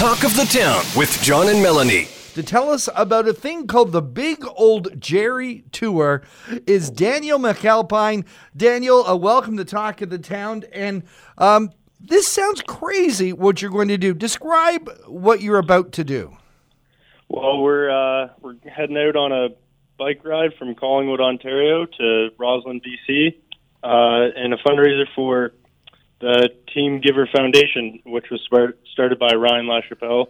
Talk of the Town with John and Melanie. To tell us about a thing called the Big Ol Jerry Tour is Daniel McAlpine. Daniel, uh, welcome to Talk of the Town. And um, this sounds crazy what you're going to do. Describe what you're about to do. Well, we're uh, we're heading out on a bike ride from Collingwood, Ontario, to Rossland, BC, uh, and a fundraiser for the Team Give'r Foundation, which was started by Ryan LaChapelle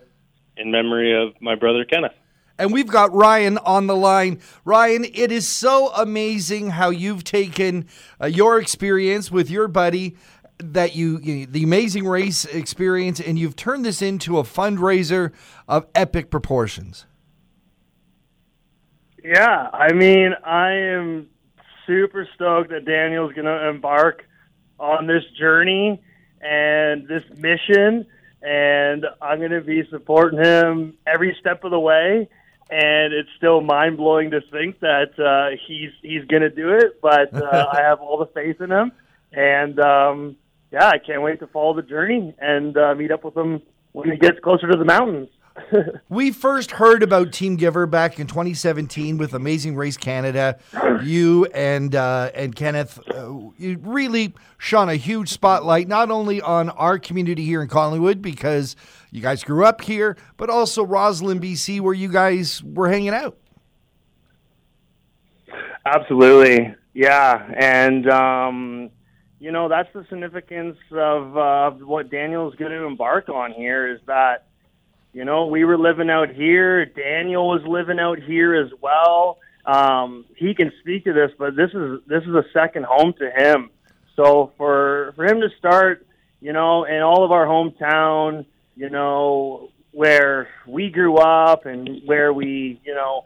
in memory of my brother Kenneth. And we've got Ryan on the line. Ryan, it is so amazing how you've taken uh, your experience with your buddy that you, you the amazing race experience and you've turned this into a fundraiser of epic proportions. Yeah, I mean, I am super stoked that Daniel's going to embark on this journey and this mission, and I'm going to be supporting him every step of the way. And it's still mind blowing to think that uh, he's he's going to do it, but uh, I have all the faith in him, and um, yeah, I can't wait to follow the journey and uh, meet up with him when he gets closer to the mountains. we first heard about Team Give'r back in 2017 with Amazing Race Canada. You and uh, and Kenneth uh, you really shone a huge spotlight not only on our community here in Collingwood because you guys grew up here, but also Rossland, BC, where you guys were hanging out. Absolutely, yeah, and um, you know that's the significance of uh, what Daniel's going to embark on here is that you know, we were living out here. Daniel was living out here as well. Um, he can speak to this, but this is this is a second home to him. So for for him to start, you know, in all of our hometown, you know, where we grew up and where we, you know,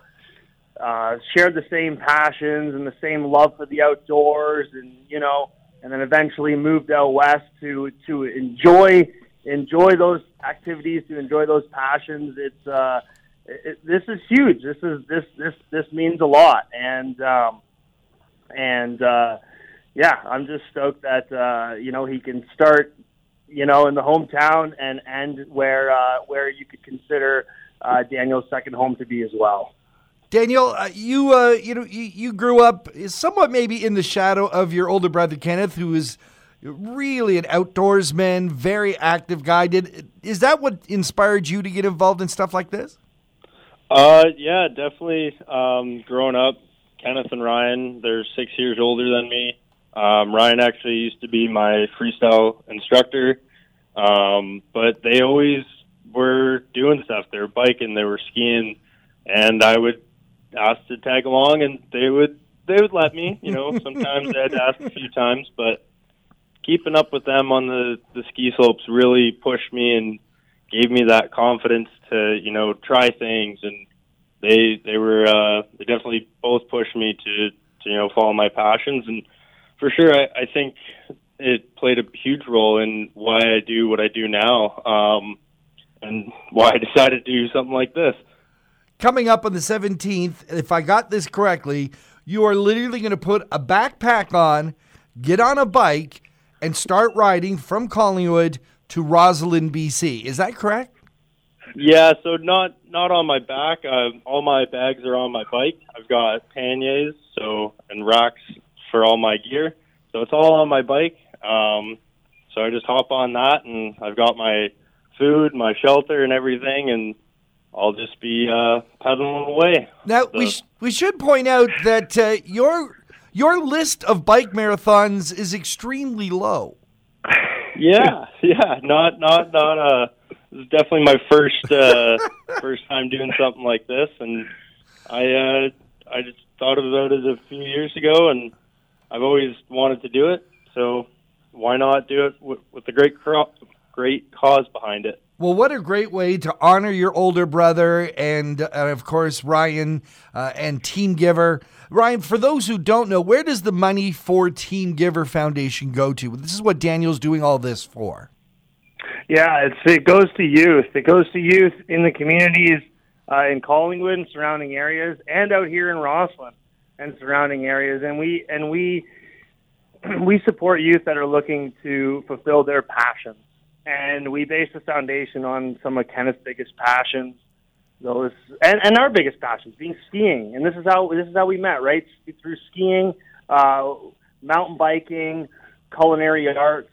uh, shared the same passions and the same love for the outdoors, and you know, and then eventually moved out west to to enjoy enjoy those activities, to enjoy those passions. It's uh, it, this is huge. This is this this this means a lot, and um, and uh, yeah, I'm just stoked that uh, you know he can start you know in the hometown and end where uh, where you could consider uh, Daniel's second home to be as well. Daniel, uh, you uh, you know you, you grew up somewhat maybe in the shadow of your older brother Kenneth, who is really an outdoorsman, very active guy. Did is that what inspired you to get involved in stuff like this? Uh, yeah, definitely. Um, growing up, Kenneth and Ryan, they're six years older than me. Um, Ryan actually used to be my freestyle instructor, um, but they always were doing stuff. They were biking, they were skiing, and I would ask to tag along, and they would they would let me. You know, sometimes I had to ask a few times, but keeping up with them on the the ski slopes really pushed me and gave me that confidence to you know try things and they they were uh they definitely both pushed me to to you know follow my passions and for sure I, I think it played a huge role in why I do what I do now um and why I decided to do something like this. Coming up on the 17th, if I got this correctly, you are literally going to put a backpack on, get on a bike, and start riding from Collingwood to Rossland, BC. Is that correct? Yeah, so not not on my back. Uh, all my bags are on my bike. I've got panniers, so and racks for all my gear. So it's all on my bike. Um, so I just hop on that, and I've got my food, my shelter, and everything, and I'll just be uh, pedaling away. Now so. we sh- we should point out that uh, your your list of bike marathons is extremely low. Yeah, yeah, not not not uh this is definitely my first uh first time doing something like this and I uh I just thought about it a few years ago and I've always wanted to do it, so why not do it with, with the great cro- great cause behind it? Well, what a great way to honor your older brother and, uh, of course, Ryan uh, and Team Give'r. Ryan, for those who don't know, where does the money for Team Give'r Foundation go to? This is what Daniel's doing all this for. Yeah, it's, it goes to youth. It goes to youth in the communities uh, in Collingwood and surrounding areas, and out here in Rossland and surrounding areas. And we and we we support youth that are looking to fulfill their passions and we base the foundation on some of Kenneth's biggest passions, those and, and our biggest passions being skiing. And this is how this is how we met, right? Through skiing, uh, mountain biking, culinary arts.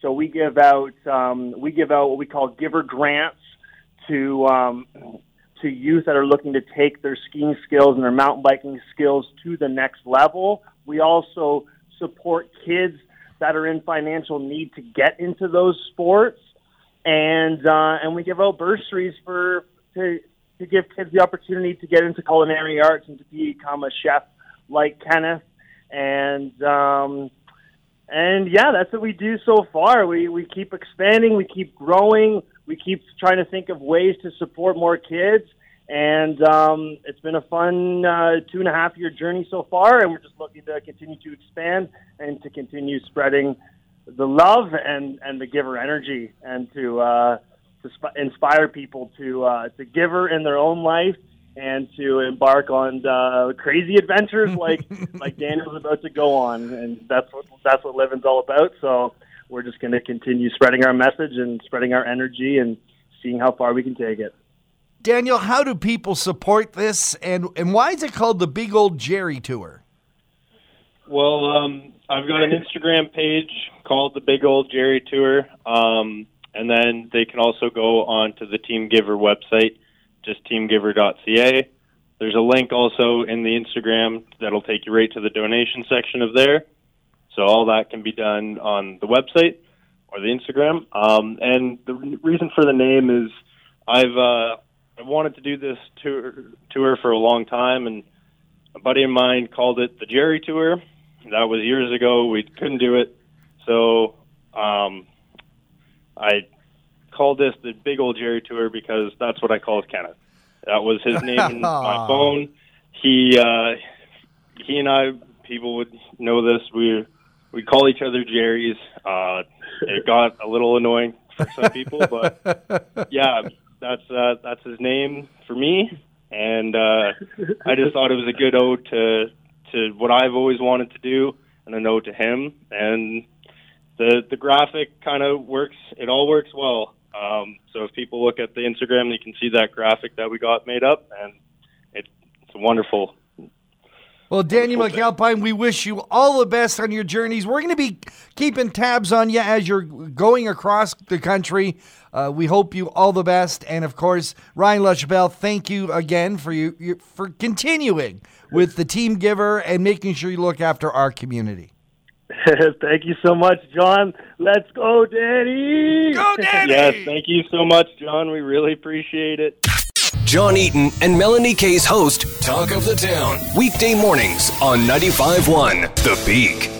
So we give out um, we give out what we call giver grants to um, to youth that are looking to take their skiing skills and their mountain biking skills to the next level. We also support kids that are in financial need to get into those sports, and uh, and we give out bursaries for to to give kids the opportunity to get into culinary arts and to become a chef like Kenneth, and um, and yeah, that's what we do so far. We we keep expanding, we keep growing, we keep trying to think of ways to support more kids and um, it's been a fun uh, two and a half year journey so far, and we're just looking to continue to expand and to continue spreading the love and, and the giver energy, and to uh, to sp- inspire people to uh, to giver in their own life and to embark on uh, crazy adventures like like Daniel's about to go on, and that's what that's what living's all about. So we're just going to continue spreading our message and spreading our energy and seeing how far we can take it. Daniel, how do people support this, and and why is it called the Big Ol Jerry Tour? Well, um, I've got an Instagram page called the Big Ol Jerry Tour, um, and then they can also go on to the Team Give'r website, just teamgiver.ca. There's a link also in the Instagram that'll take you right to the donation section of there. So all that can be done on the website or the Instagram. Um, and the reason for the name is I've uh, I've wanted to do this tour tour for a long time, and a buddy of mine called it the Jerry Tour. That was years ago. We couldn't do it, so um, I called this the Big Ol Jerry Tour because that's what I called Kenneth. That was his name in my phone. He uh, he and I, people would know this. We we call each other Jerry's. Uh, it got a little annoying for some people, but yeah, that's uh, that's his name for me, and uh, I just thought it was a good ode to to what I've always wanted to do, and an ode to him. And the the graphic kind of works; it all works well. Um, so if people look at the Instagram, you can see that graphic that we got made up, and it, it's wonderful. Well, Daniel McAlpine, we wish you all the best on your journeys. We're going to be keeping tabs on you as you're going across the country. Uh, we hope you all the best, and of course, Ryan LaChapelle, thank you again for you, you for continuing with the Team Give'r and making sure you look after our community. thank you so much, John. Let's go, Danny. Go, Danny. yes, thank you so much, John. We really appreciate it. John Eaton and Melanie Kay's host, Talk of the Town, weekday mornings on 95.1 The Peak.